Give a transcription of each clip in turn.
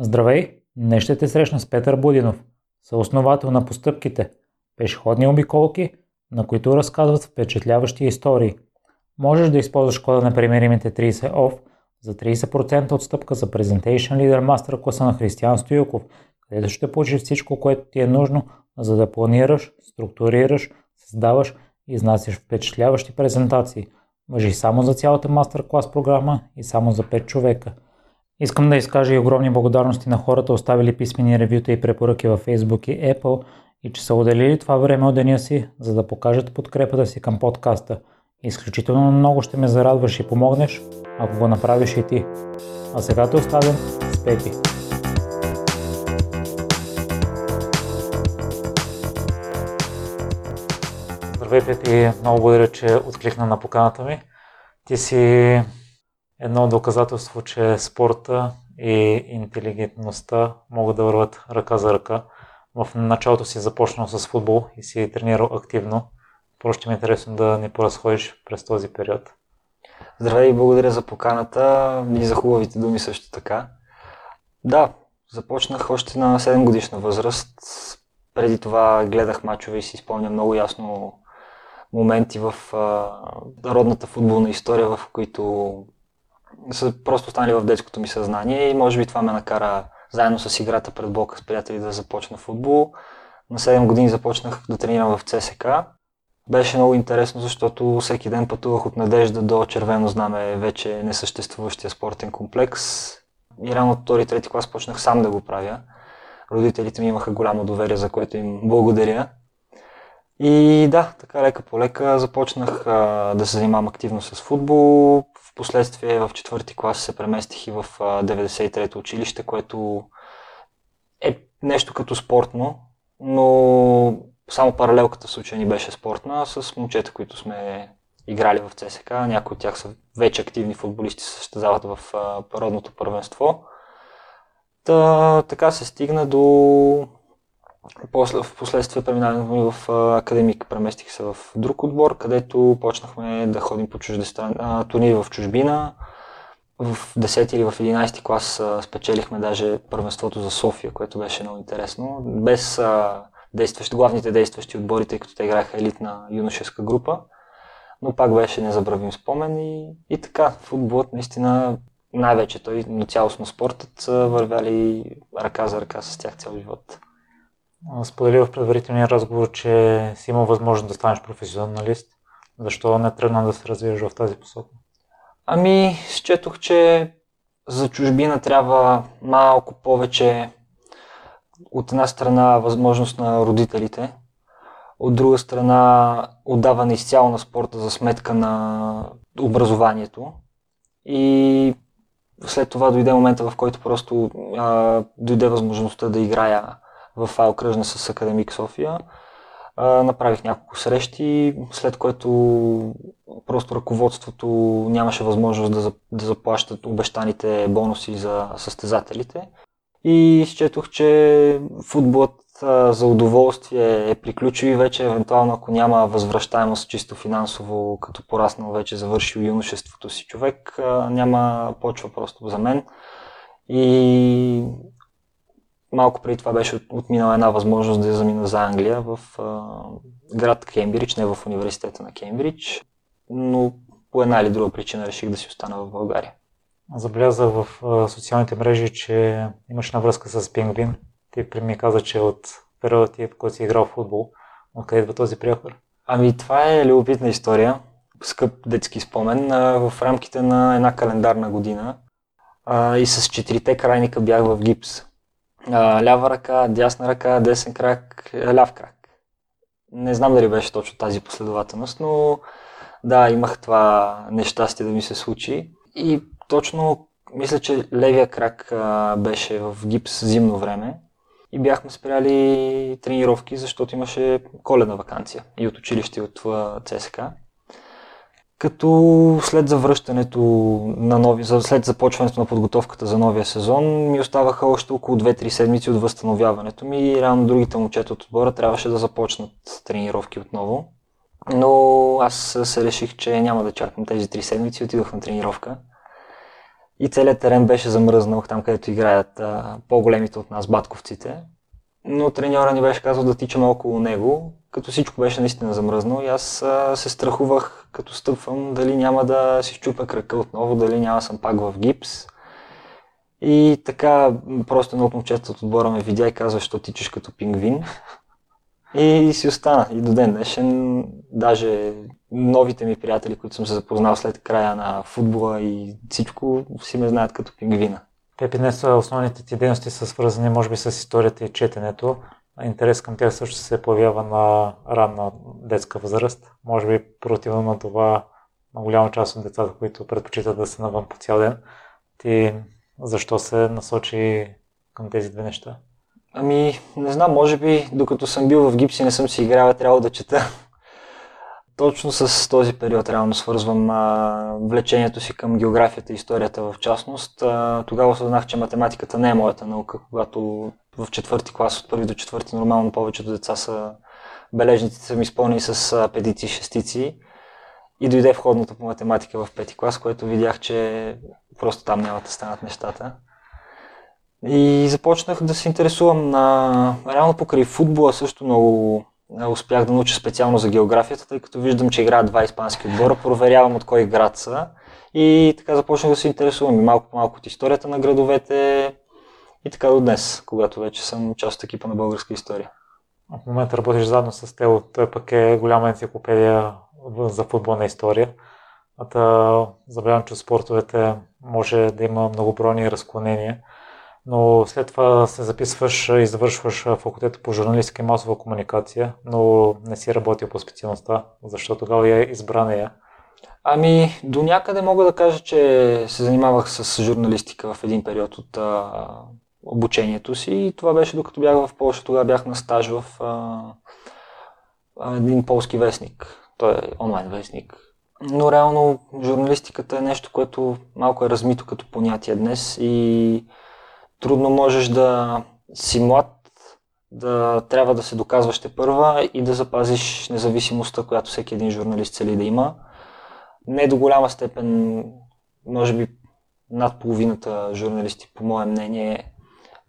Здравей! Днес ще те срещна с Петър Будинов, съосновател на постъпките, пешеходни обиколки, на които разказват впечатляващи истории. Можеш да използваш кода на примеримите 30 OFF за 30% отстъпка за Presentation Leader Master класа на Християн Стоюков, където ще получиш всичко, което ти е нужно, за да планираш, структурираш, създаваш и изнасяш впечатляващи презентации. Въжи само за цялата мастер-клас програма и само за 5 човека – Искам да изкажа и огромни благодарности на хората, оставили писмени ревюта и препоръки във Facebook и Apple и че са отделили това време от деня си, за да покажат подкрепата си към подкаста. Изключително много ще ме зарадваш и помогнеш, ако го направиш и ти. А сега те оставям с Пепи. Здравей, Пепи. Много благодаря, че откликна на поканата ми. Ти си едно доказателство, че спорта и интелигентността могат да върват ръка за ръка. В началото си започнал с футбол и си тренирал активно. Просто ми е интересно да ни поразходиш през този период. Здравей и благодаря за поканата и за хубавите думи също така. Да, започнах още на 7 годишна възраст. Преди това гледах мачове и си спомням много ясно моменти в а, родната футболна история, в които са просто останали в детското ми съзнание и може би това ме накара заедно с играта пред блока с приятели да започна футбол. На 7 години започнах да тренирам в ЦСК. Беше много интересно, защото всеки ден пътувах от Надежда до Червено знаме, вече несъществуващия спортен комплекс. И рано от втори трети клас почнах сам да го правя. Родителите ми имаха голямо доверие, за което им благодаря. И да, така лека по лека започнах а, да се занимавам активно с футбол. Впоследствие в четвърти клас се преместих и в 93-то училище, което е нещо като спортно, но само паралелката в случая ни беше спортна с момчета, които сме играли в ЦСК. Някои от тях са вече активни футболисти, състезават в пародното първенство. Та, така се стигна до после, в последствие преминаваме в академик. Преместих се в друг отбор, където почнахме да ходим по чуждестран... турнири в чужбина. В 10 или в 11 клас спечелихме даже първенството за София, което беше много интересно. Без действащи, главните действащи отбори, тъй като те играха елитна юношеска група. Но пак беше незабравим спомен и, и така, футболът наистина най-вече той, но цялостно спортът вървяли ръка за ръка с тях цял живот сподели в предварителния разговор, че си имал възможност да станеш професионалист. Защо не тръгна да се развиеш в тази посока? Ами, счетох, че за чужбина трябва малко повече от една страна възможност на родителите, от друга страна отдаване изцяло на спорта за сметка на образованието. И след това дойде момента, в който просто а, дойде възможността да играя в окръжна с Академик София. Направих няколко срещи, след което просто ръководството нямаше възможност да, да заплащат обещаните бонуси за състезателите. И счетох, че футболът за удоволствие е приключил и вече евентуално ако няма възвръщаемост чисто финансово, като пораснал вече завършил юношеството си човек, няма почва просто за мен. И малко преди това беше отминала една възможност да я замина за Англия в а, град Кембридж, не в университета на Кембридж, но по една или друга причина реших да си остана в България. Забелязах в а, социалните мрежи, че имаш навръзка с Пингвин. Ти при ми каза, че от периода ти, в който си играл в футбол, откъде идва този приятел? Ами това е любопитна история, скъп детски спомен. А, в рамките на една календарна година а, и с четирите крайника бях в гипс лява ръка, дясна ръка, десен крак, ляв крак. Не знам дали беше точно тази последователност, но да, имах това нещастие да ми се случи. И точно мисля, че левия крак а, беше в гипс зимно време и бяхме спряли тренировки, защото имаше коледна вакансия и от училище, и от ЦСКА като след завръщането на нови, след започването на подготовката за новия сезон ми оставаха още около 2-3 седмици от възстановяването ми и реално другите момчета от отбора трябваше да започнат тренировки отново. Но аз се реших, че няма да чакам тези 3 седмици отидох на тренировка. и целият терен беше замръзнал там, където играят а, по-големите от нас, батковците. Но треньора ни беше казал да тичаме около него, като всичко беше наистина замръзнало и аз а, се страхувах, като стъпвам, дали няма да си щупя крака отново, дали няма съм пак в гипс. И така, просто едно от момчета от отбора ме видя и казва, що тичаш като пингвин. И си остана. И до ден днешен, даже новите ми приятели, които съм се запознал след края на футбола и всичко, си ме знаят като пингвина. Пепи, днес основните ти дейности са свързани, може би, с историята и четенето. Интерес към тях също се появява на ранна детска възраст. Може би противно на това на голяма част от децата, които предпочитат да се навън по цял ден. Ти защо се насочи към тези две неща? Ами, не знам, може би докато съм бил в гипси не съм си играл, трябва да чета. Точно с този период реално свързвам а, влечението си към географията и историята в частност. А, тогава осъзнах, че математиката не е моята наука, когато в четвърти клас, от първи до четвърти, нормално повечето деца са бележниците са ми изпълнени с педици и шестици. И дойде входното по математика в пети клас, което видях, че просто там няма да станат нещата. И започнах да се интересувам на... Реално покрай футбола също много успях да науча специално за географията, тъй като виждам, че играят два испански отбора, проверявам от кой град са и така започнах да се интересувам и малко по малко от историята на градовете и така до днес, когато вече съм част от екипа на българска история. В момента работиш заедно с Тело, той пък е голяма енциклопедия за футболна история. Та забравям, че спортовете може да има многобройни разклонения но след това се записваш и завършваш факултета по журналистика и масова комуникация, но не си работил по специалността, защото тогава я избрана Ами, до някъде мога да кажа, че се занимавах с журналистика в един период от а, обучението си и това беше докато бях в Польша. Тогава бях на стаж в а, един полски вестник. Той е онлайн вестник. Но реално журналистиката е нещо, което малко е размито като понятие днес и трудно можеш да си млад, да трябва да се доказваш те първа и да запазиш независимостта, която всеки един журналист цели да има. Не до голяма степен, може би над половината журналисти, по мое мнение,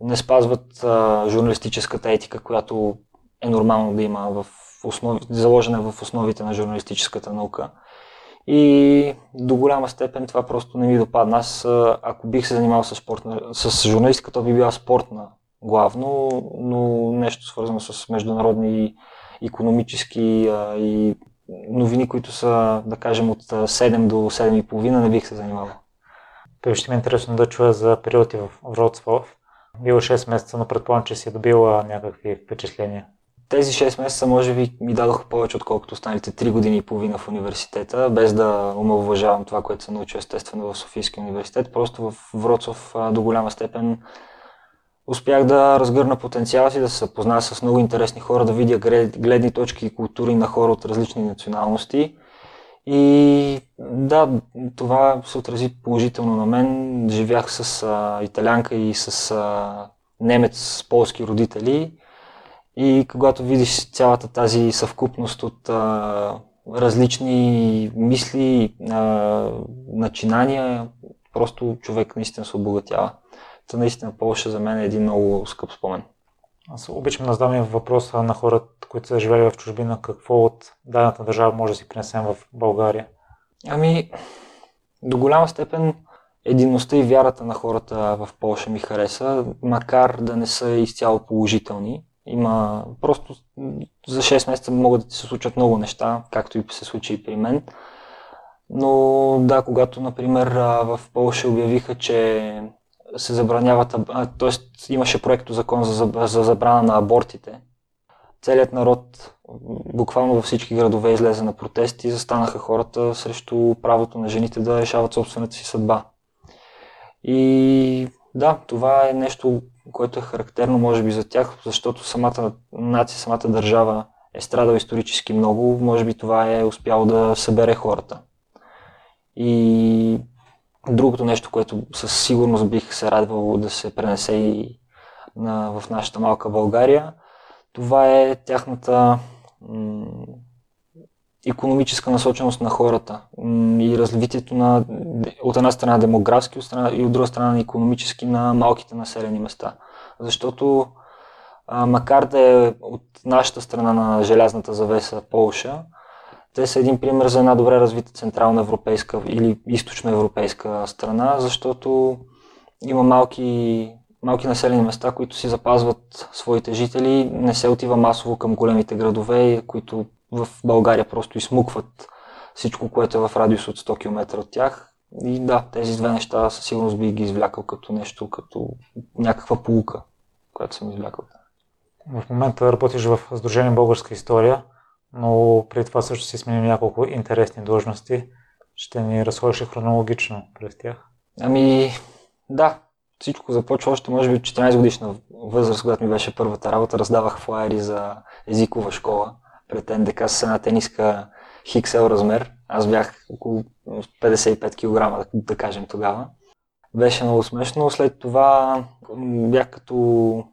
не спазват а, журналистическата етика, която е нормално да има в основи, заложена в основите на журналистическата наука. И до голяма степен това просто не ми допадна. Аз, ако бих се занимавал с, спортна, с журналистика, то би била спортна главно, но нещо свързано с международни економически и новини, които са, да кажем, от 7 до 7,5, не бих се занимавал. Той ще ми е интересно да чуя за периоди в Вроцлав. Било 6 месеца, но предполагам, че си е добила някакви впечатления тези 6 месеца може би ми дадоха повече, отколкото останалите 3 години и половина в университета, без да омалуважавам това, което съм научил естествено в Софийския университет. Просто в Вроцов до голяма степен успях да разгърна потенциала си, да се запозная с много интересни хора, да видя гледни точки и култури на хора от различни националности. И да, това се отрази положително на мен. Живях с а, италянка и с а, немец с полски родители и когато видиш цялата тази съвкупност от а, различни мисли, а, начинания, просто човек наистина се обогатява. Та наистина Полша за мен е един много скъп спомен. Аз обичам да задам въпроса на хората, които са живели в чужбина, какво от дадената държава може да си принесем в България? Ами, до голяма степен единността и вярата на хората в Польша ми хареса, макар да не са изцяло положителни. Има просто за 6 месеца могат да ти се случат много неща, както и се случи и при мен. Но да, когато, например, в Польша обявиха, че се забраняват, т.е. имаше проекто закон за, за забрана на абортите. Целият народ, буквално във всички градове излезе на протести и застанаха хората срещу правото на жените да решават собствената си съдба. И да, това е нещо, което е характерно може би за тях, защото самата нация, самата държава е страдала исторически много, може би това е успяло да събере хората. И другото нещо, което със сигурност бих се радвал да се пренесе и на, в нашата малка България, това е тяхната економическа насоченост на хората и развитието на от една страна демографски от страна, и от друга страна на економически на малките населени места. Защото а, макар да е от нашата страна на желязната завеса Полша, те са един пример за една добре развита централна европейска или източно европейска страна, защото има малки, малки населени места, които си запазват своите жители, не се отива масово към големите градове, които в България просто измукват всичко, което е в радиус от 100 км от тях. И да, тези две неща със сигурност би ги извлякал като нещо, като някаква полука, която съм извлякал. В момента работиш в Сдружение Българска история, но преди това също си сменил няколко интересни длъжности. Ще ни разходиш хронологично през тях? Ами, да. Всичко започва още, може би, 14 годишна възраст, когато ми беше първата работа. Раздавах флайери за езикова школа пред НДК с една тениска XL размер. Аз бях около 55 кг, да кажем тогава. Беше много смешно. След това бях като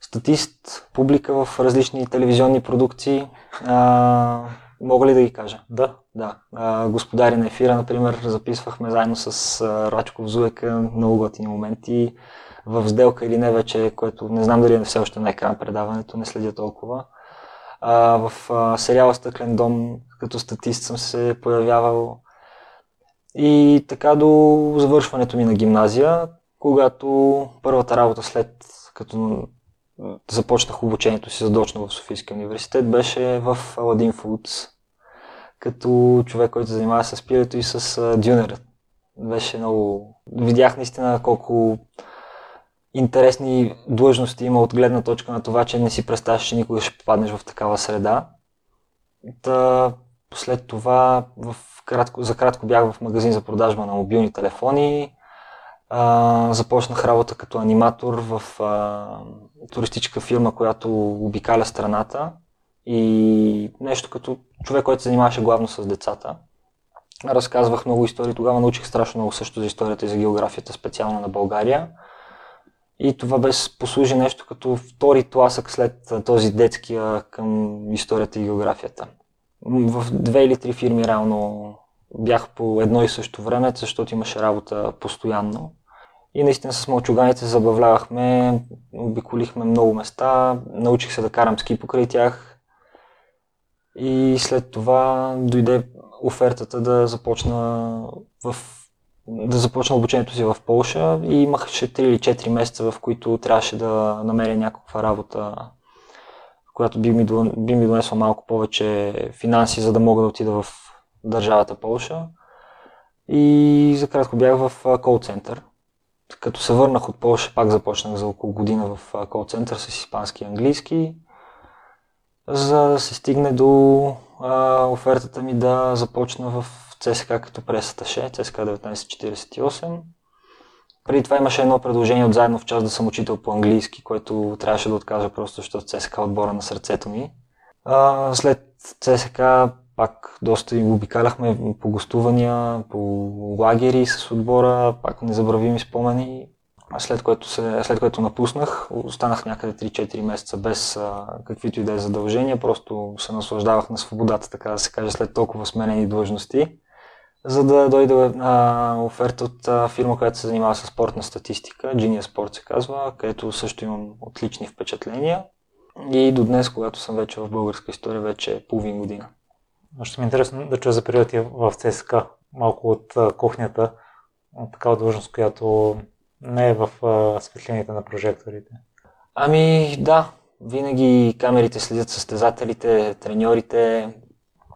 статист, публика в различни телевизионни продукции. А, мога ли да ги кажа? Да. Да. А, Господари на ефира, например, записвахме заедно с а, Рачков Зуека много готини моменти. В сделка или не вече, което не знам дали е все още на екран предаването, не следя толкова. А, в а, сериала Стъклен дом като статист съм се появявал. И така до завършването ми на гимназия, когато първата работа след като започнах обучението си задочно в Софийския университет, беше в Aladdin Foods, като човек, който занимава с пилето и с дюнер. Беше много... Видях наистина колко интересни длъжности има от гледна точка на това, че не си представяш, че никога ще попаднеш в такава среда. Та, след това в кратко, за кратко бях в магазин за продажба на мобилни телефони. А, започнах работа като аниматор в а, туристическа фирма, която обикаля страната и нещо като човек, който се занимаваше главно с децата. Разказвах много истории, тогава научих страшно много също за историята и за географията, специално на България. И това без послужи нещо като втори тласък след този детския към историята и географията. В две или три фирми реално бях по едно и също време, защото имаше работа постоянно. И наистина с мълчуганите забавлявахме, обиколихме много места, научих се да карам ски покрай тях. И след това дойде офертата да започна в да започна обучението си в Полша и имаше 3 или 4 месеца, в които трябваше да намеря някаква работа, която би ми, би ми донесла малко повече финанси, за да мога да отида в държавата Полша. И за кратко бях в кол-център. Като се върнах от Польша, пак започнах за около година в кол-център с испански и английски, за да се стигне до а, офертата ми да започна в ЦСК като пресаташе, ЦСК 1948. Преди това имаше едно предложение от заедно в час да съм учител по английски, което трябваше да откажа просто, защото ЦСК е отбора на сърцето ми. А, след ЦСК пак доста и обикаляхме по гостувания, по лагери с отбора, пак незабравими спомени. След което, се, след което напуснах, останах някъде 3-4 месеца без а, каквито и да е задължения, просто се наслаждавах на свободата, така да се каже, след толкова сменени длъжности, за да дойде а, оферта от а, фирма, която се занимава с спортна статистика, Genius Sport се казва, където също имам отлични впечатления. И до днес, когато съм вече в българска история, вече е половин година. Ще ми е интересно да чуя за период в ЦСКА, малко от кухнята, от такава длъжност, която не е в светлините на прожекторите. Ами да, винаги камерите следят състезателите, треньорите,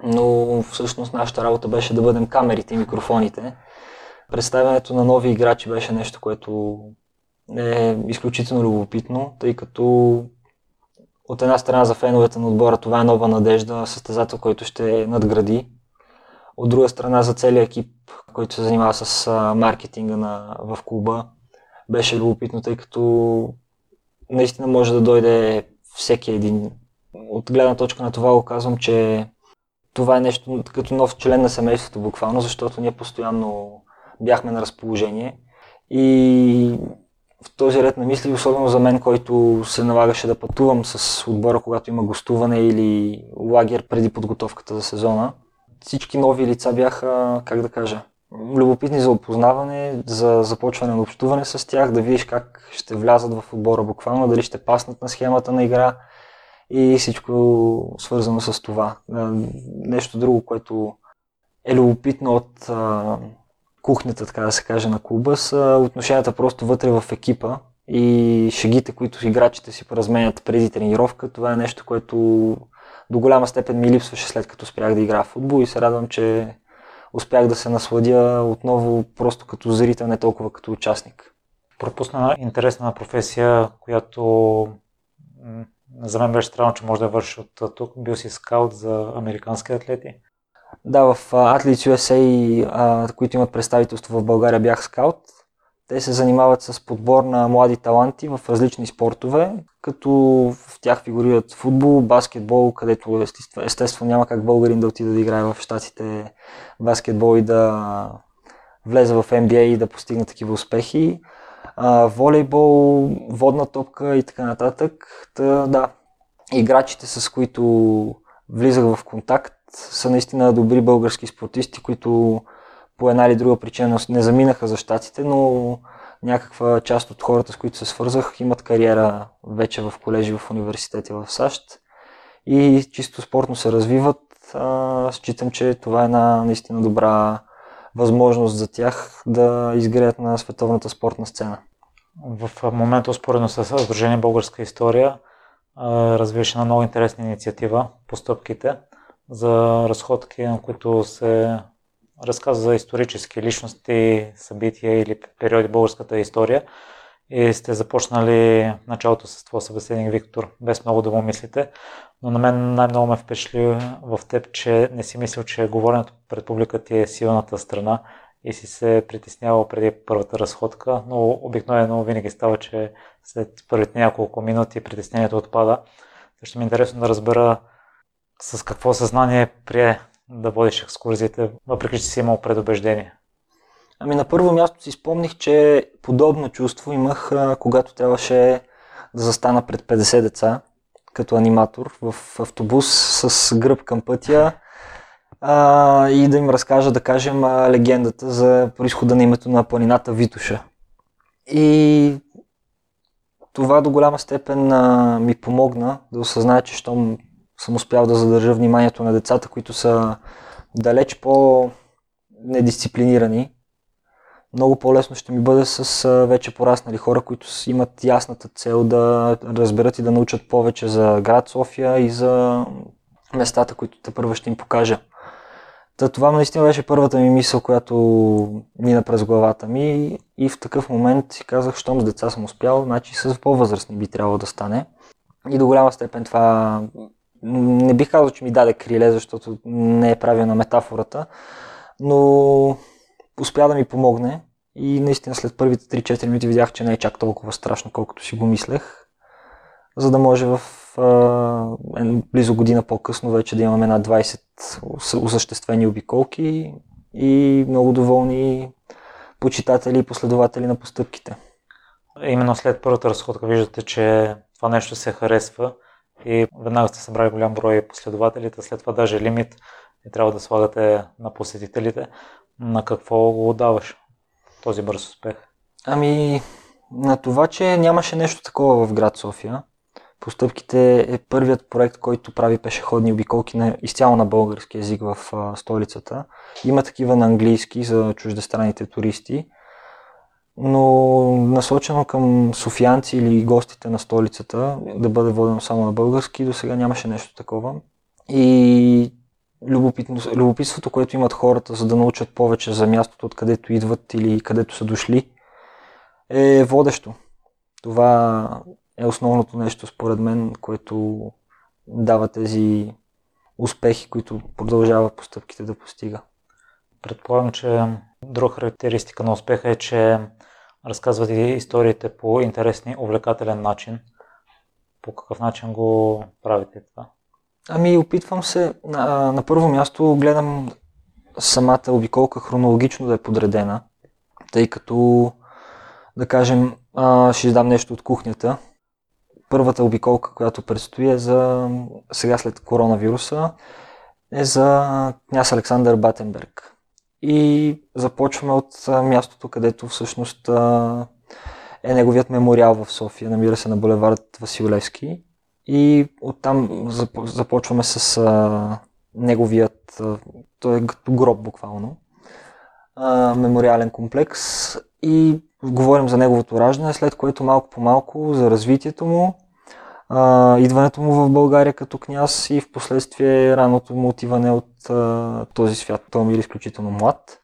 но всъщност нашата работа беше да бъдем камерите и микрофоните. Представянето на нови играчи беше нещо, което е изключително любопитно, тъй като от една страна за феновете на отбора това е нова надежда, състезател, който ще надгради. От друга страна за целият екип, който се занимава с маркетинга на, в клуба, беше любопитно, тъй като наистина може да дойде всеки един. От гледна точка на това го казвам, че това е нещо като нов член на семейството буквално, защото ние постоянно бяхме на разположение. И в този ред на мисли, особено за мен, който се налагаше да пътувам с отбора, когато има гостуване или лагер преди подготовката за сезона, всички нови лица бяха, как да кажа, любопитни за опознаване, за започване на общуване с тях, да видиш как ще влязат в отбора буквално, дали ще паснат на схемата на игра и всичко свързано с това. Нещо друго, което е любопитно от кухнята, така да се каже, на клуба, са отношенията просто вътре в екипа и шегите, които играчите си поразменят преди тренировка. Това е нещо, което до голяма степен ми липсваше след като спрях да игра в футбол и се радвам, че успях да се насладя отново просто като зрител, не толкова като участник. Пропусна интересна професия, която за мен беше странно, че може да върши от тук. Бил си скаут за американски атлети. Да, в Athletes USA, които имат представителство в България, бях скаут. Те се занимават с подбор на млади таланти в различни спортове, като в тях фигурират футбол, баскетбол, където естествено, няма как българин да отиде да играе в щатите баскетбол и да влезе в NBA и да постигне такива успехи. А, волейбол, водна топка и така нататък. Та, да, играчите, с които влизах в контакт, са наистина добри български спортисти, които по една или друга причина не заминаха за щатите, но някаква част от хората, с които се свързах, имат кариера вече в колежи, в университети в САЩ и чисто спортно се развиват. А, считам, че това е една наистина добра възможност за тях да изгреят на световната спортна сцена. В момента, успоредно с Сдружение Българска история, развиваше на много интересна инициатива постъпките за разходки, на които се разказва за исторически личности, събития или периоди българската история. И сте започнали началото с твоя събеседник Виктор, без много да му мислите. Но на мен най-много ме впечатли в теб, че не си мислил, че говоренето пред публика ти е силната страна и си се притеснявал преди първата разходка, но обикновено винаги става, че след първите няколко минути притеснението отпада. Също ми е интересно да разбера с какво съзнание прие да водиш екскурзиите, въпреки че си имал предубеждение? Ами на първо място си спомних, че подобно чувство имах, когато трябваше да застана пред 50 деца като аниматор в автобус с гръб към пътя а, и да им разкажа, да кажем, легендата за происхода на името на планината Витуша. И това до голяма степен а, ми помогна да осъзная, че щом съм успял да задържа вниманието на децата, които са далеч по-недисциплинирани. Много по-лесно ще ми бъде с вече пораснали хора, които имат ясната цел да разберат и да научат повече за град София и за местата, които те първо ще им покажа. Та, това наистина беше първата ми мисъл, която мина през главата ми и в такъв момент си казах, щом с деца съм успял, значи с по-възрастни би трябвало да стане. И до голяма степен това не бих казал, че ми даде криле, защото не е правилна метафората, но успя да ми помогне и наистина след първите 3-4 минути видях, че не е чак толкова страшно, колкото си го мислех, за да може в а, близо година по-късно вече да имаме на 20 осъществени обиколки и много доволни почитатели и последователи на постъпките. Именно след първата разходка виждате, че това нещо се харесва и веднага сте събрали голям брой последователите, след това даже лимит и трябва да слагате на посетителите. На какво го даваш този бърз успех? Ами, на това, че нямаше нещо такова в град София. Постъпките е първият проект, който прави пешеходни обиколки на, изцяло на български язик в а, столицата. Има такива на английски за чуждестранните туристи но насочено към софиянци или гостите на столицата, да бъде водено само на български, до сега нямаше нещо такова. И любопитството, което имат хората, за да научат повече за мястото, откъдето идват или където са дошли, е водещо. Това е основното нещо, според мен, което дава тези успехи, които продължава постъпките да постига. Предполагам, че друга характеристика на успеха е, че разказвате историите по интересни, увлекателен начин. По какъв начин го правите това? Ами, опитвам се. На, на първо място гледам самата обиколка хронологично да е подредена, тъй като, да кажем, ще дам нещо от кухнята. Първата обиколка, която предстои е за сега след коронавируса, е за княз Александър Батенберг. И започваме от мястото, където всъщност е неговият мемориал в София. Намира се на булевард Василевски. И оттам започваме с а, неговият, а, той е като гроб буквално, а, мемориален комплекс и говорим за неговото раждане, след което малко по малко за развитието му, а, идването му в България като княз и в последствие раното му отиване от а, този свят. Той е изключително млад.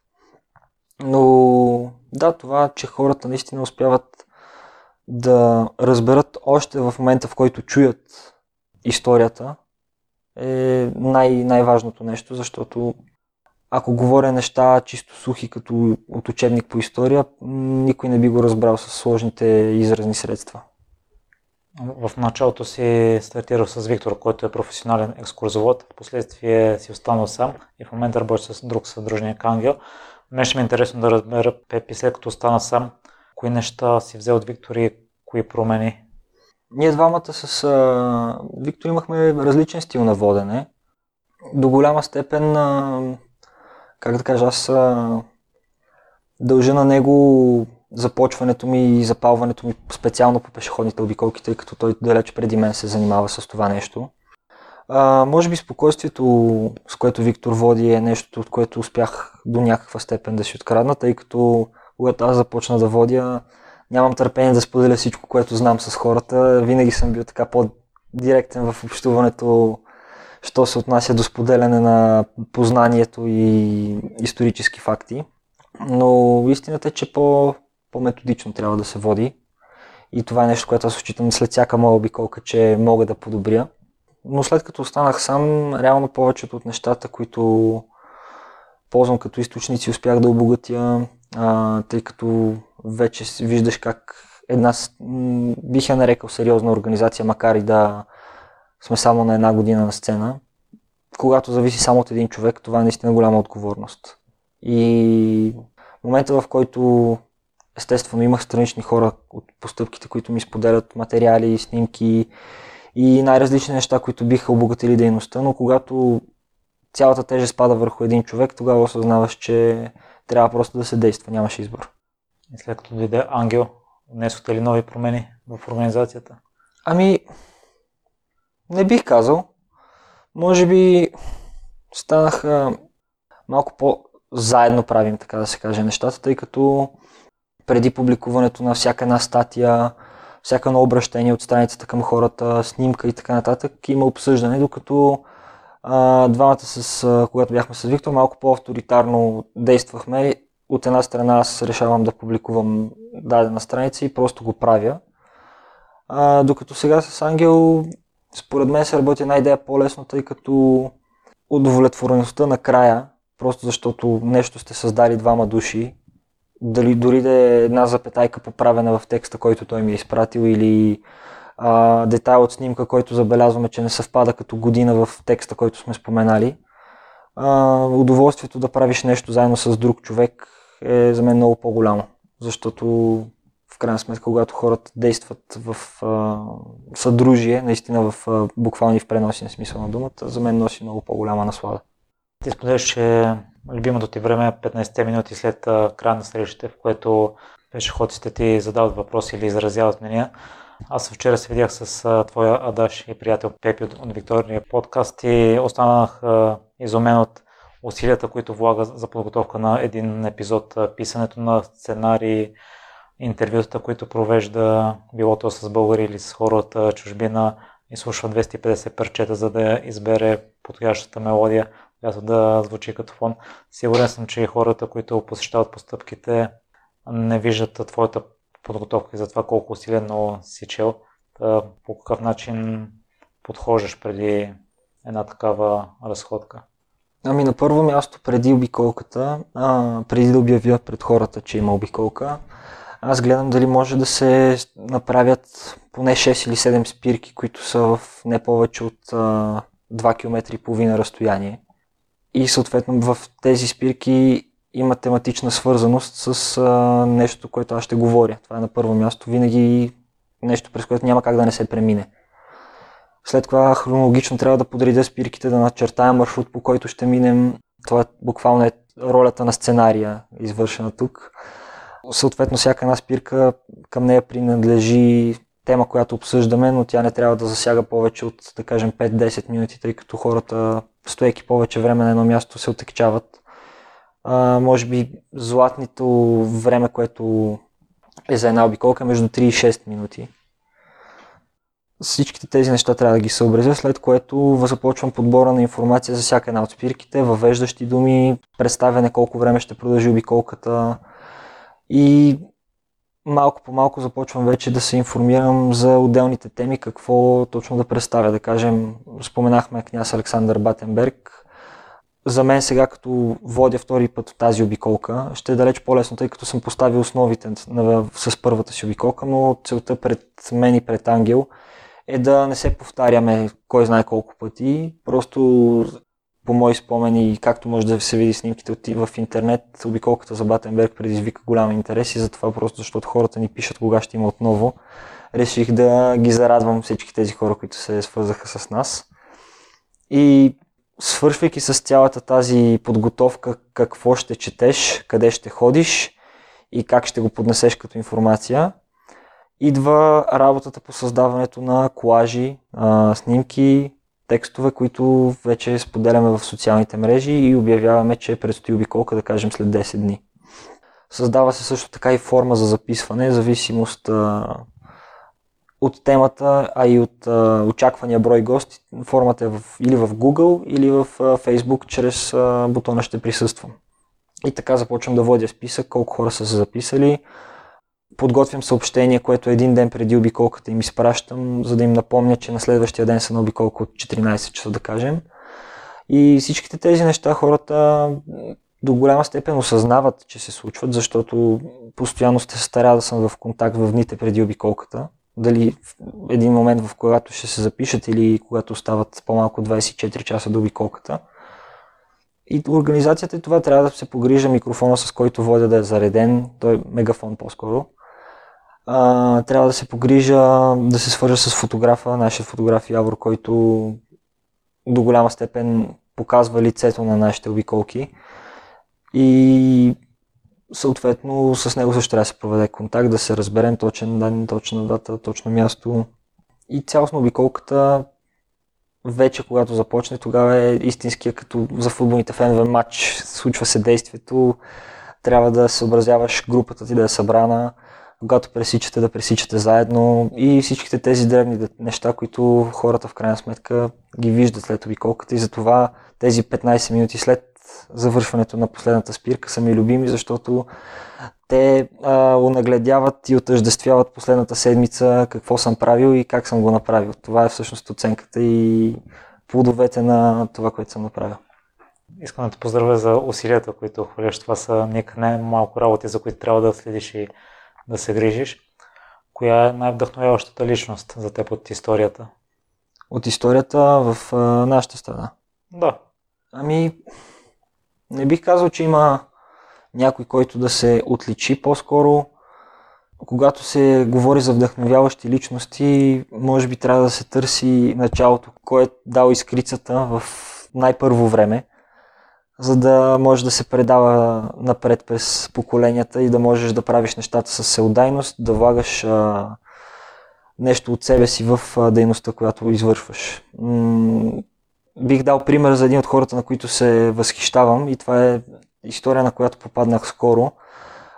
Но да, това, че хората наистина успяват да разберат още в момента, в който чуят историята, е най- най-важното нещо, защото ако говоря неща чисто сухи, като от учебник по история, никой не би го разбрал с сложните изразни средства. В началото си стартирал с Виктор, който е професионален екскурзовод, впоследствие си останал сам и в момента работи с друг съдружник Ангел. Мен ще ми е интересно да разбера, Пепи, след като стана сам, кои неща си взел от Виктор и кои промени? Ние двамата с а, Виктор имахме различен стил на водене. До голяма степен, а, как да кажа, аз а, дължа на него започването ми и запалването ми специално по пешеходните обиколки, тъй като той далеч преди мен се занимава с това нещо. А, може би спокойствието, с което Виктор води е нещо, от което успях до някаква степен да си открадна, тъй като когато аз започна да водя, нямам търпение да споделя всичко, което знам с хората. Винаги съм бил така по-директен в общуването, що се отнася до споделяне на познанието и исторически факти. Но истината е, че по, по-методично трябва да се води. И това е нещо, което аз считам след всяка моя обиколка, че мога да подобря. Но след като останах сам, реално повечето от нещата, които ползвам като източници, успях да обогатя, а, тъй като вече виждаш как една, бих я нарекал сериозна организация, макар и да сме само на една година на сцена. Когато зависи само от един човек, това е наистина голяма отговорност. И момента, в който естествено имах странични хора от постъпките, които ми споделят материали, снимки и най-различни неща, които биха обогатили дейността, но когато цялата тежест пада върху един човек, тогава осъзнаваш, че трябва просто да се действа, нямаше избор. И след като дойде Ангел, внесохте ли нови промени в организацията? Ами, не бих казал. Може би станаха малко по-заедно правим, така да се каже, нещата, тъй като преди публикуването на всяка една статия, всяка едно обращение от страницата към хората, снимка и така нататък, има обсъждане, докато двамата с, когато бяхме с Виктор, малко по-авторитарно действахме. От една страна аз решавам да публикувам дадена страница и просто го правя. А, докато сега с Ангел, според мен се работи една идея по-лесно, тъй като удовлетвореността накрая, просто защото нещо сте създали двама души, дали дори да е една запетайка поправена в текста, който той ми е изпратил или а, детайл от снимка, който забелязваме, че не съвпада като година в текста, който сме споменали. А, удоволствието да правиш нещо заедно с друг човек е за мен много по-голямо, защото в крайна сметка, когато хората действат в а, съдружие, наистина в а, буквални в преносен смисъл на думата, за мен носи много по-голяма наслада. Ти споделяш, че любимото ти време е 15 минути след края на срещите, в което пешеходците ти задават въпроси или изразяват мнения. Аз вчера се видях с твоя Адаш и приятел Пепи от, от Виктория подкаст и останах а, изумен от усилията, които влага за подготовка на един епизод, писането на сценарии, интервютата, които провежда, било то с българи или с хората чужбина, изслушва 250 парчета, за да избере подходящата мелодия, която да звучи като фон. Сигурен съм, че и хората, които посещават постъпките, не виждат твоята подготовка и за това колко усилено си чел. По какъв начин подхождаш преди една такава разходка? Ами на първо място, преди обиколката, а, преди да обявя пред хората, че има обиколка, аз гледам дали може да се направят поне 6 или 7 спирки, които са в не повече от а, 2 км и половина разстояние. И съответно в тези спирки има тематична свързаност с а, нещо, което аз ще говоря. Това е на първо място. Винаги нещо, през което няма как да не се премине. След това хронологично трябва да подредя спирките, да начертая маршрут, по който ще минем. Това буквално е ролята на сценария, извършена тук. Съответно, всяка една спирка към нея принадлежи тема, която обсъждаме, но тя не трябва да засяга повече от, да кажем, 5-10 минути, тъй като хората, стоейки повече време на едно място, се отекчават. А, може би златното време, което е за една обиколка, между 3 и 6 минути. Всичките тези неща трябва да ги съобразя, след което започвам подбора на информация за всяка една от спирките, въвеждащи думи, представяне колко време ще продължи обиколката и малко по малко започвам вече да се информирам за отделните теми, какво точно да представя. Да кажем, споменахме княз Александър Батенберг. За мен сега, като водя втори път тази обиколка, ще е далеч по-лесно, тъй като съм поставил основите с първата си обиколка, но целта пред мен и пред Ангел е да не се повтаряме кой знае колко пъти, просто по мои спомени, както може да се види снимките в интернет, обиколката за Батенберг предизвика голям интерес и затова просто защото хората ни пишат кога ще има отново, реших да ги зарадвам всички тези хора, които се свързаха с нас. И свършвайки с цялата тази подготовка, какво ще четеш, къде ще ходиш и как ще го поднесеш като информация, идва работата по създаването на колажи, снимки, текстове, които вече споделяме в социалните мрежи и обявяваме, че предстои обиколка, да кажем, след 10 дни. Създава се също така и форма за записване, зависимост от темата, а и от а, очаквания брой гости. Формата е в, или в Google, или в а, Facebook, чрез а, бутона ще присъствам. И така започвам да водя списък, колко хора са се записали, подготвям съобщение, което един ден преди обиколката им изпращам, за да им напомня, че на следващия ден са на обиколка от 14 часа, да кажем. И всичките тези неща хората до голяма степен осъзнават, че се случват, защото постоянно сте старя да съм в контакт в дните преди обиколката. Дали в един момент, в когато ще се запишат или когато остават по-малко 24 часа до обиколката. И организацията и това трябва да се погрижа микрофона, с който водя да е зареден, той е мегафон по-скоро, а, трябва да се погрижа да се свържа с фотографа, нашия фотограф Явор, който до голяма степен показва лицето на нашите обиколки. И съответно с него също трябва да се проведе контакт, да се разберем точен ден, точна дата, точно място. И цялостно обиколката вече когато започне, тогава е истинския като за футболните фенове матч. Случва се действието, трябва да съобразяваш групата ти да е събрана, когато пресичате, да пресичате заедно и всичките тези древни неща, които хората в крайна сметка ги виждат след обиколката и затова тези 15 минути след завършването на последната спирка са ми любими, защото те а, унагледяват и отъждествяват последната седмица какво съм правил и как съм го направил. Това е всъщност оценката и плодовете на това, което съм направил. Искам да те поздравя за усилията, които хвърляш. Това са нека не малко работи, за които трябва да следиш и да се грижиш. Коя е най-вдъхновяващата личност за теб от историята? От историята в а, нашата страна? Да. Ами, не бих казал, че има някой, който да се отличи. По-скоро, когато се говори за вдъхновяващи личности, може би трябва да се търси началото, кой е дал изкрицата в най-първо време за да може да се предава напред през поколенията и да можеш да правиш нещата с всеотдайност, да влагаш а, нещо от себе си в а, дейността, която извършваш. М- бих дал пример за един от хората, на които се възхищавам и това е история, на която попаднах скоро.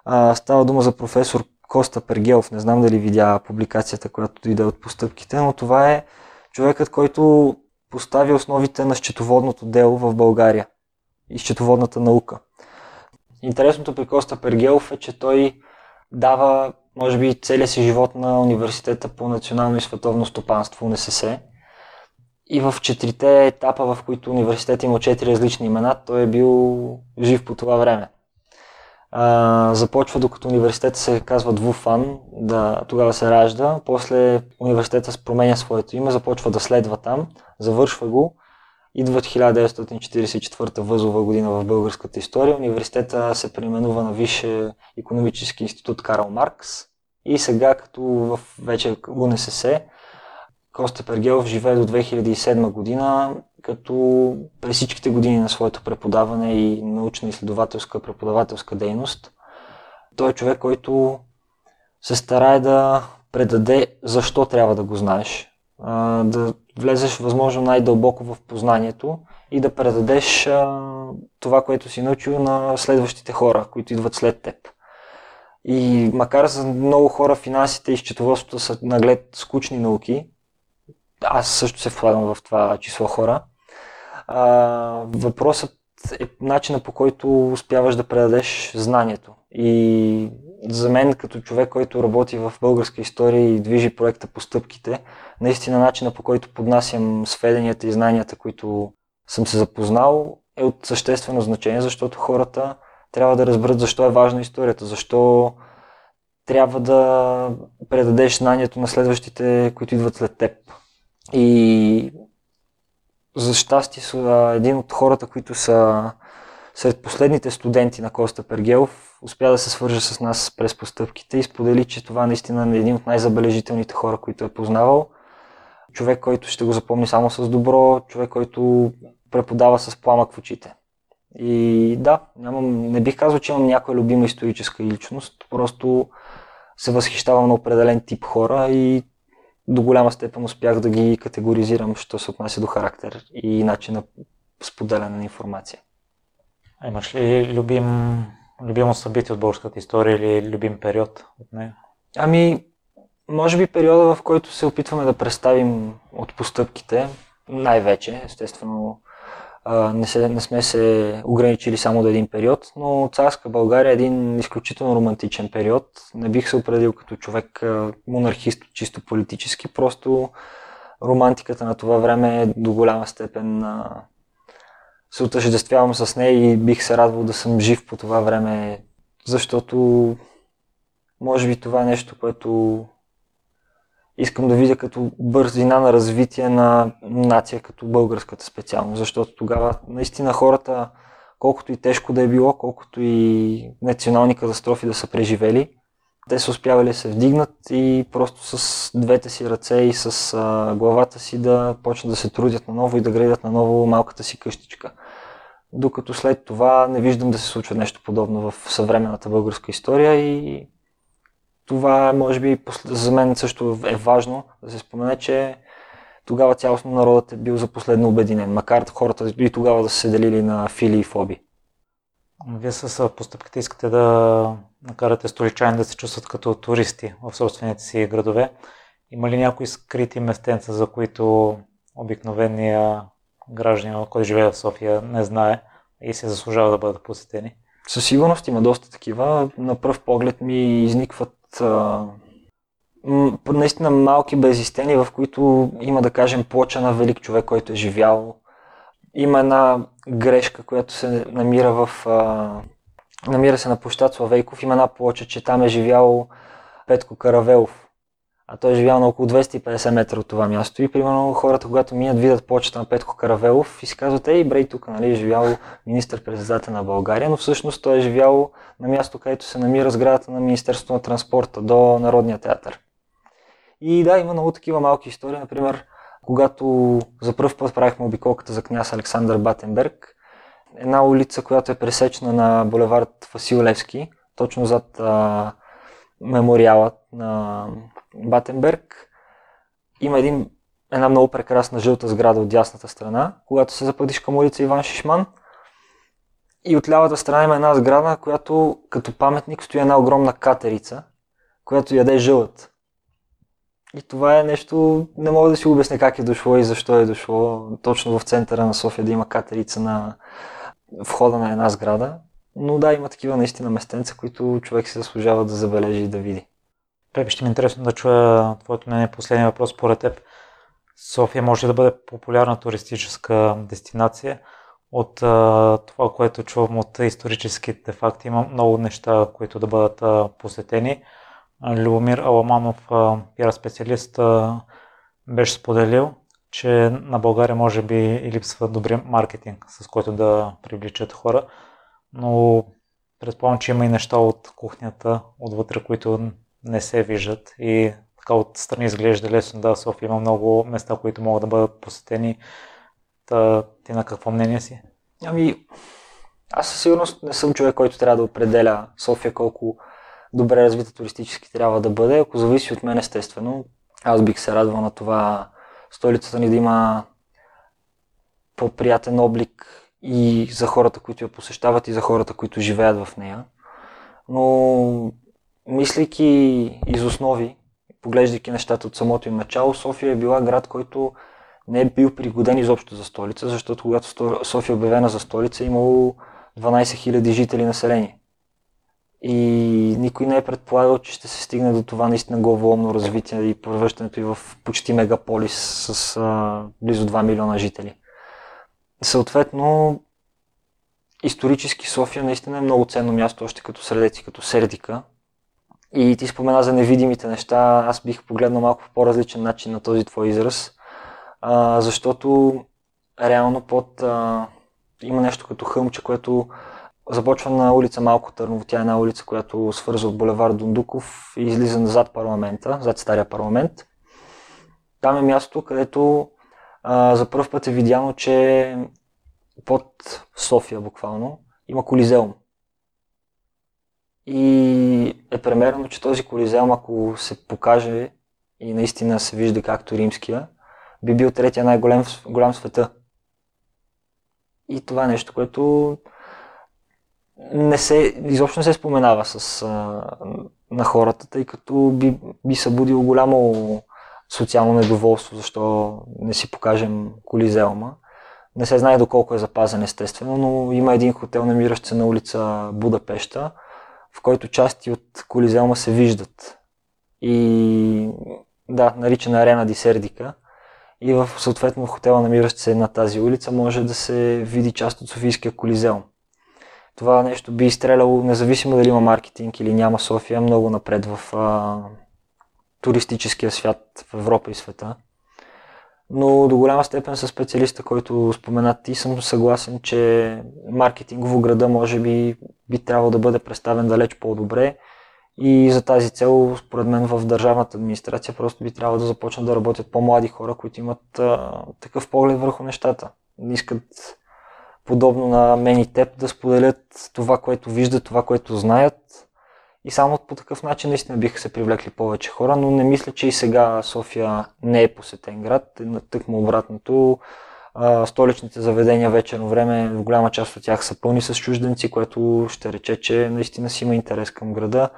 А, става дума за професор Коста Пергелов. Не знам дали видя публикацията, която дойде от постъпките, но това е човекът, който постави основите на счетоводното дело в България и счетоводната наука. Интересното при Коста Пергелов е, че той дава, може би, целия си живот на университета по национално и световно стопанство, УНСС. И в четирите етапа, в които университет има четири различни имена, той е бил жив по това време. А, започва докато университета се казва Двуфан, да, тогава се ражда, после университета променя своето име, започва да следва там, завършва го Идват 1944 възова година в българската история. Университета се преименува на Висше економически институт Карл Маркс и сега като в вече УНСС Коста Пергелов живее до 2007 година, като през всичките години на своето преподаване и научно-изследователска преподавателска дейност, той е човек, който се старае да предаде защо трябва да го знаеш, да влезеш възможно най-дълбоко в познанието и да предадеш това, което си научил на следващите хора, които идват след теб. И макар за много хора финансите и счетоводството са наглед скучни науки, аз също се вкладам в това число хора, а, въпросът е начина по който успяваш да предадеш знанието. И за мен, като човек, който работи в българска история и движи проекта по стъпките, наистина начина по който поднасям сведенията и знанията, които съм се запознал, е от съществено значение, защото хората трябва да разберат защо е важна историята, защо трябва да предадеш знанието на следващите, които идват след теб. И за щастие са един от хората, които са сред последните студенти на Коста Пергелов, успя да се свърже с нас през постъпките и сподели, че това наистина е един от най-забележителните хора, които е познавал. Човек, който ще го запомни само с добро, човек, който преподава с пламък в очите. И да, нямам, не бих казал, че имам някоя любима историческа личност, просто се възхищавам на определен тип хора и до голяма степен успях да ги категоризирам, що се отнася до характер и начин на споделяне на информация. А имаш ли любим, любимо събитие от българската история или любим период от нея? Ами, може би периода, в който се опитваме да представим от постъпките, най-вече, естествено, не, се, не сме се ограничили само до един период, но царска България е един изключително романтичен период. Не бих се определил като човек монархист, чисто политически, просто романтиката на това време е до голяма степен се отъждествявам с нея и бих се радвал да съм жив по това време, защото може би това е нещо, което искам да видя като бързина на развитие на нация като българската специално, защото тогава наистина хората, колкото и тежко да е било, колкото и национални катастрофи да са преживели, те са успявали да се вдигнат и просто с двете си ръце и с а, главата си да почнат да се трудят наново и да градят наново малката си къщичка. Докато след това не виждам да се случва нещо подобно в съвременната българска история и това може би за мен също е важно да се спомене, че тогава цялостно народът е бил за последно обединен, макар хората и тогава да са се делили на фили и фоби. Вие с постъпките искате да накарате столичани да се чувстват като туристи в собствените си градове. Има ли някои скрити местенца, за които обикновения гражданин, който живее в София, не знае и се заслужава да бъдат посетени? Със сигурност има доста такива. На пръв поглед ми изникват а, наистина малки безистени, в които има, да кажем, плоча на велик човек, който е живял. Има една грешка, която се намира в... А, намира се на площад Славейков. Има една плоча, че там е живял Петко Каравелов. А той е живял на около 250 метра от това място. И примерно хората, когато минат, видят почта на Петко Каравелов и си казват, ей, брей, тук нали, е живял министър-председател на България, но всъщност той е живял на място, където се намира сградата на Министерството на транспорта до Народния театър. И да, има много такива малки истории. Например, когато за първ път правихме обиколката за княз Александър Батенберг, една улица, която е пресечена на булевард Васил Левски, точно зад а, мемориалът на Батенберг. Има един, една много прекрасна жълта сграда от дясната страна, когато се запъдиш към улица Иван Шишман. И от лявата страна има една сграда, която като паметник стои една огромна катерица, която яде жълът. И това е нещо, не мога да си обясня как е дошло и защо е дошло точно в центъра на София да има катерица на входа на една сграда. Но да, има такива наистина местенца, които човек се заслужава да забележи и да види. Пепи, ще ми е интересно да чуя твоето мнение. Последния въпрос според теб. София може да бъде популярна туристическа дестинация. От а, това, което чувам от историческите факти, има много неща, които да бъдат а, посетени. Любомир Аламанов, пиар специалист, беше споделил, че на България може би и липсва добри маркетинг, с който да привличат хора, но предполагам, че има и неща от кухнята, отвътре, които не се виждат и така отстрани изглежда лесно, да, София има много места, които могат да бъдат посетени. Та, ти на какво мнение си? Ами, аз със сигурност не съм човек, който трябва да определя София колко добре развита туристически трябва да бъде. Ако зависи от мен, естествено, аз бих се радвал на това столицата ни да има по-приятен облик и за хората, които я посещават и за хората, които живеят в нея. Но мислейки из основи, поглеждайки нещата от самото им начало, София е била град, който не е бил пригоден изобщо за столица, защото когато София е обявена за столица, е имало 12 000 жители население. И никой не е предполагал, че ще се стигне до това наистина главоломно развитие и превръщането и в почти мегаполис с а, близо 2 милиона жители. Съответно, исторически София наистина е много ценно място, още като средеци, като Сердика. И ти спомена за невидимите неща, аз бих погледнал малко по по-различен начин на този твой израз, а, защото реално под а, има нещо като хълмче, което започва на улица Малко Търново. Тя е една улица, която свързва от булевар Дундуков и излиза назад парламента, зад стария парламент. Там е място, където а, за първ път е видяно, че под София буквално има колизеум. И е премерено, че този колизеум, ако се покаже и наистина се вижда както римския, би бил третия най-голям голям света. И това е нещо, което не се, изобщо не се споменава с, а, на хората, тъй като би, би събудило голямо социално недоволство, защо не си покажем Колизеума. Не се знае доколко е запазен естествено, но има един хотел, намиращ се на улица Будапешта, в който части от Колизеума се виждат. И да, наричана Арена Ди Сердика. И в съответно хотела, намиращ се на тази улица, може да се види част от Софийския Колизеум. Това нещо би изстреляло, независимо дали има маркетинг или няма София, много напред в а, туристическия свят в Европа и света. Но до голяма степен с специалиста, който спомена ти, съм съгласен, че маркетингово града може би би трябвало да бъде представен далеч по-добре и за тази цел, според мен, в държавната администрация просто би трябвало да започнат да работят по-млади хора, които имат а, такъв поглед върху нещата. Не искат подобно на мен и теб да споделят това, което виждат, това, което знаят и само по такъв начин наистина биха се привлекли повече хора, но не мисля, че и сега София не е посетен град. Тъкмо обратното, столичните заведения вечерно време, в голяма част от тях са пълни с чужденци, което ще рече, че наистина си има интерес към града,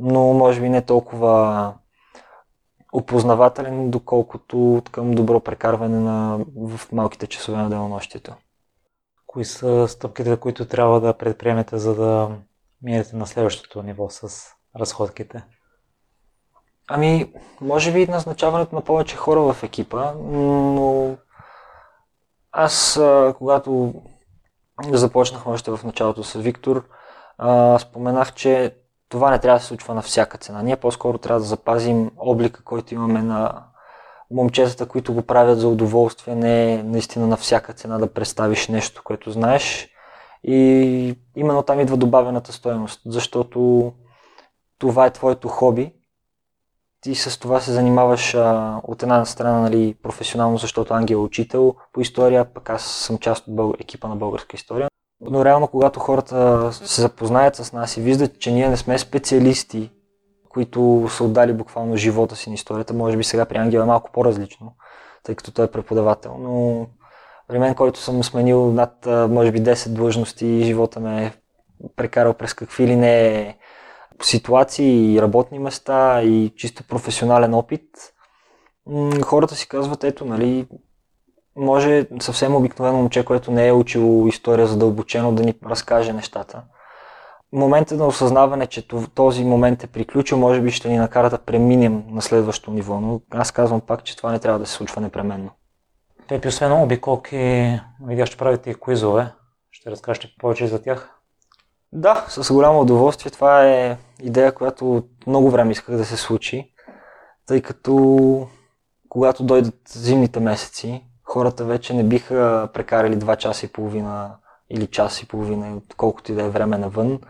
но може би не толкова опознавателен, доколкото към добро прекарване на, в малките часове на денонощието. Кои са стъпките, които трябва да предприемете, за да минете на следващото ниво с разходките? Ами, може би назначаването на повече хора в екипа, но аз, когато започнах още в началото с Виктор, споменах, че това не трябва да се случва на всяка цена. Ние по-скоро трябва да запазим облика, който имаме на момчетата, които го правят за удоволствие, не наистина на всяка цена да представиш нещо, което знаеш и именно там идва добавената стоеност, защото това е твоето хоби. Ти с това се занимаваш а, от една страна нали, професионално, защото Ангел е учител по история, пък аз съм част от бъл... екипа на българска история. Но реално, когато хората се запознаят с нас и виждат, че ние не сме специалисти, които са отдали буквално живота си на историята, може би сега при Ангел е малко по-различно, тъй като той е преподавател, но при мен, който съм сменил над, може би, 10 длъжности и живота ме е прекарал през какви ли не ситуации и работни места и чисто професионален опит, хората си казват, ето, нали, може съвсем обикновено момче, което не е учило история задълбочено да ни разкаже нещата. Моментът на осъзнаване, че този момент е приключил, може би ще ни накара да преминем на следващото ниво, но аз казвам пак, че това не трябва да се случва непременно. Пепи, освен обиколки, видя, ще правите и куизове. Ще разкажете повече за тях? Да, с голямо удоволствие. Това е идея, която много време исках да се случи, тъй като когато дойдат зимните месеци, хората вече не биха прекарали 2 часа и половина или час и половина, колкото и да е време навън,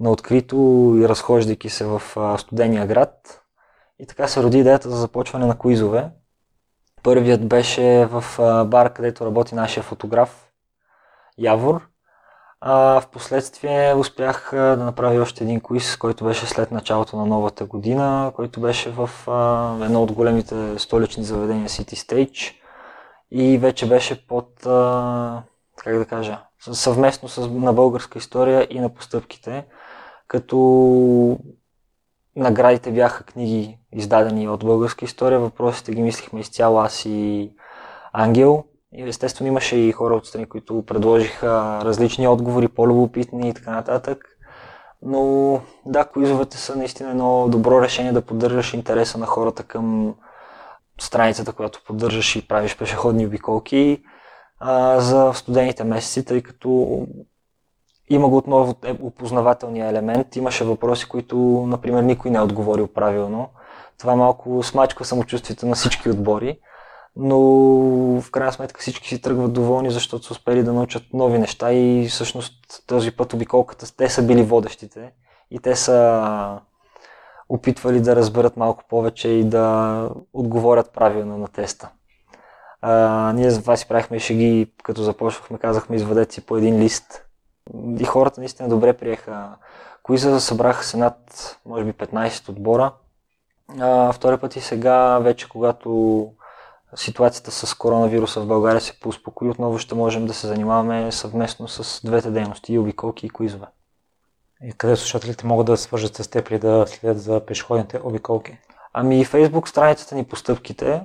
на открито и разхождайки се в студения град И така се роди идеята за започване на куизове. Първият беше в бар, където работи нашия фотограф Явор. А, в последствие успях да направя още един куиз, който беше след началото на новата година, който беше в едно от големите столични заведения City Stage и вече беше под, как да кажа, съвместно с, на българска история и на постъпките, като наградите бяха книги издадени от българска история, въпросите ги мислихме изцяло аз и Ангел. И естествено имаше и хора от страни, които предложиха различни отговори, по-любопитни и така нататък. Но да, куизовете са наистина едно добро решение да поддържаш интереса на хората към страницата, която поддържаш и правиш пешеходни обиколки а, за студените месеци, тъй като има го отново е, опознавателния елемент. Имаше въпроси, които, например, никой не е отговорил правилно. Това малко смачква самочувствието на всички отбори, но в крайна сметка всички си тръгват доволни, защото са успели да научат нови неща и всъщност този път обиколката, те са били водещите и те са опитвали да разберат малко повече и да отговорят правилно на теста. А, ние за това си правихме шеги, като започвахме, казахме извадете си по един лист. И хората наистина добре приеха. Кои за събраха се над, може би, 15 отбора. А, втори път и сега, вече когато ситуацията с коронавируса в България се поуспокои, отново ще можем да се занимаваме съвместно с двете дейности, и обиколки и коизове. И къде слушателите могат да свържат с теб или да следят за пешеходните обиколки? Ами Facebook страницата ни Постъпките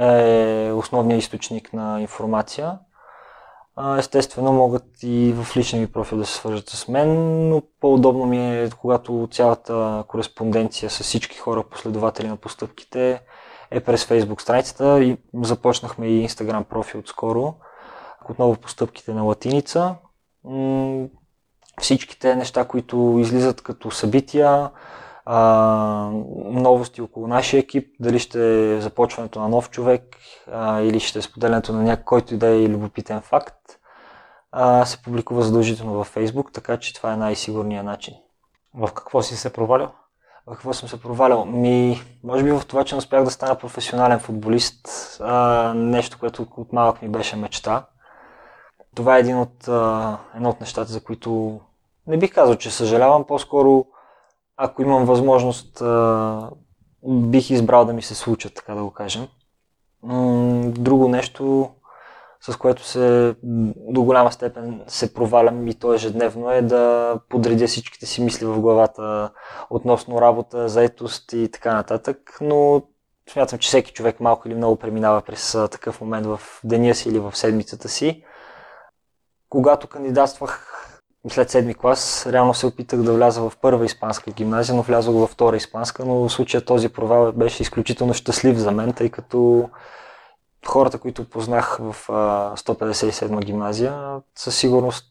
е основният източник на информация. Естествено могат и в личния ми профил да се свържат с мен, но по-удобно ми е, когато цялата кореспонденция с всички хора, последователи на постъпките, е през Facebook страницата и започнахме и Instagram профил отскоро. Отново постъпките на латиница всичките неща, които излизат като събития, а, новости около нашия екип, дали ще е започването на нов човек а, или ще е споделянето на някой, който и да е любопитен факт, а, се публикува задължително във Facebook, така че това е най-сигурният начин. В какво си се провалял? В какво съм се провалял? Ми, може би в това, че не успях да стана професионален футболист, а, нещо, което от малък ми беше мечта. Това е един от, а, едно от нещата, за които не бих казал, че съжалявам, по-скоро ако имам възможност, бих избрал да ми се случат, така да го кажем. Друго нещо, с което се до голяма степен се провалям и то ежедневно е да подредя всичките си мисли в главата относно работа, заетост и така нататък, но смятам, че всеки човек малко или много преминава през такъв момент в деня си или в седмицата си. Когато кандидатствах след седми клас реално се опитах да вляза в първа испанска гимназия, но влязох във втора испанска, но в случая този провал беше изключително щастлив за мен, тъй като хората, които познах в 157 гимназия, със сигурност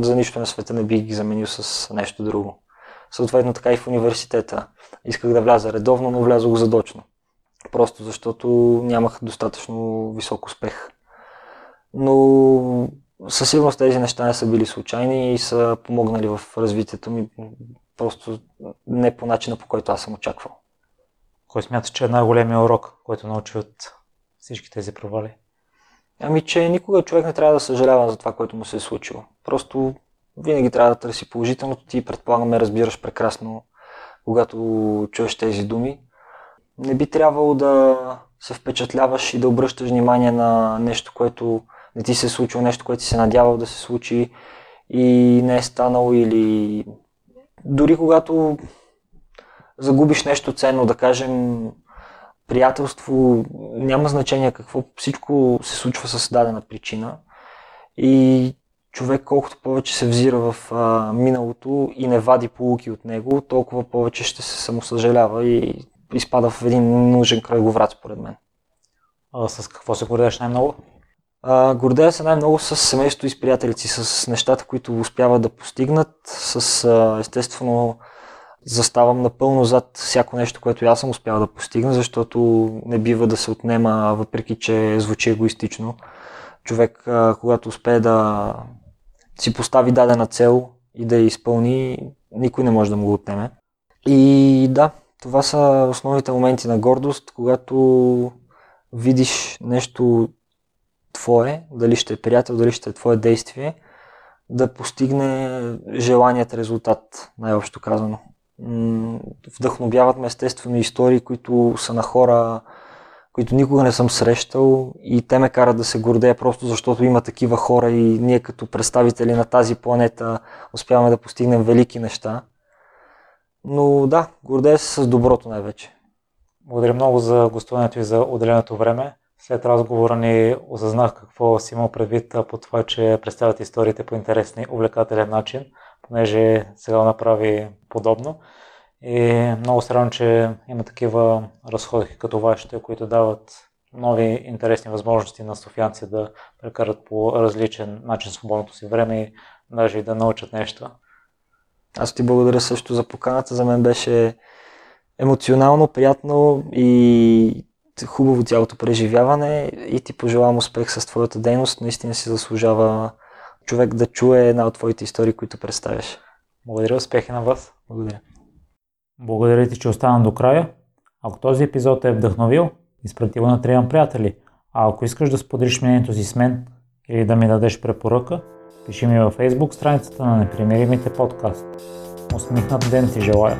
за нищо на света не бих ги заменил с нещо друго. Съответно така и в университета. Исках да вляза редовно, но влязох задочно. Просто защото нямах достатъчно висок успех. Но със сигурност тези неща не са били случайни и са помогнали в развитието ми просто не по начина, по който аз съм очаквал. Кой смяташ, че е най-големия урок, който научи от всички тези провали? Ами, че никога човек не трябва да съжалява за това, което му се е случило. Просто винаги трябва да търси положителното. Ти предполагаме разбираш прекрасно, когато чуеш тези думи. Не би трябвало да се впечатляваш и да обръщаш внимание на нещо, което не ти се е случило нещо, което си се надявал да се случи и не е станало или дори когато загубиш нещо ценно, да кажем приятелство, няма значение какво, всичко се случва с дадена причина и човек колкото повече се взира в а, миналото и не вади полуки от него, толкова повече ще се самосъжалява и изпада в един нужен кръговрат, според мен. А с какво се гордееш най-много? Гордея се най-много с семейството и с приятелици, с нещата, които успяват да постигнат, с а, естествено заставам напълно зад всяко нещо, което аз съм успял да постигна, защото не бива да се отнема, въпреки че звучи егоистично. Човек, а, когато успее да си постави дадена цел и да я изпълни, никой не може да му го отнеме. И да, Това са основните моменти на гордост, когато видиш нещо твое, дали ще е приятел, дали ще е твое действие, да постигне желаният резултат, най-общо казано. Вдъхновяват ме естествено истории, които са на хора, които никога не съм срещал и те ме карат да се гордея просто защото има такива хора и ние като представители на тази планета успяваме да постигнем велики неща. Но да, гордея се с доброто най-вече. Благодаря много за гостуването и за отделеното време. След разговора ни осъзнах какво си имал предвид по това, че представят историите по интересен и увлекателен начин, понеже сега направи подобно. И много се радвам, че има такива разходки като вашите, които дават нови интересни възможности на софианци да прекарат по различен начин свободното си време и даже и да научат нещо. Аз ти благодаря също за поканата. За мен беше емоционално, приятно и хубаво цялото преживяване и ти пожелавам успех с твоята дейност. Наистина си заслужава човек да чуе една от твоите истории, които представяш. Благодаря, успехи на вас. Благодаря. Благодаря ти, че остана до края. Ако този епизод е вдъхновил, изпрати го на трима приятели. А ако искаш да споделиш мнението си с мен или да ми дадеш препоръка, пиши ми във Facebook страницата на Непримиримите подкаст. Усмихнат ден ти желая!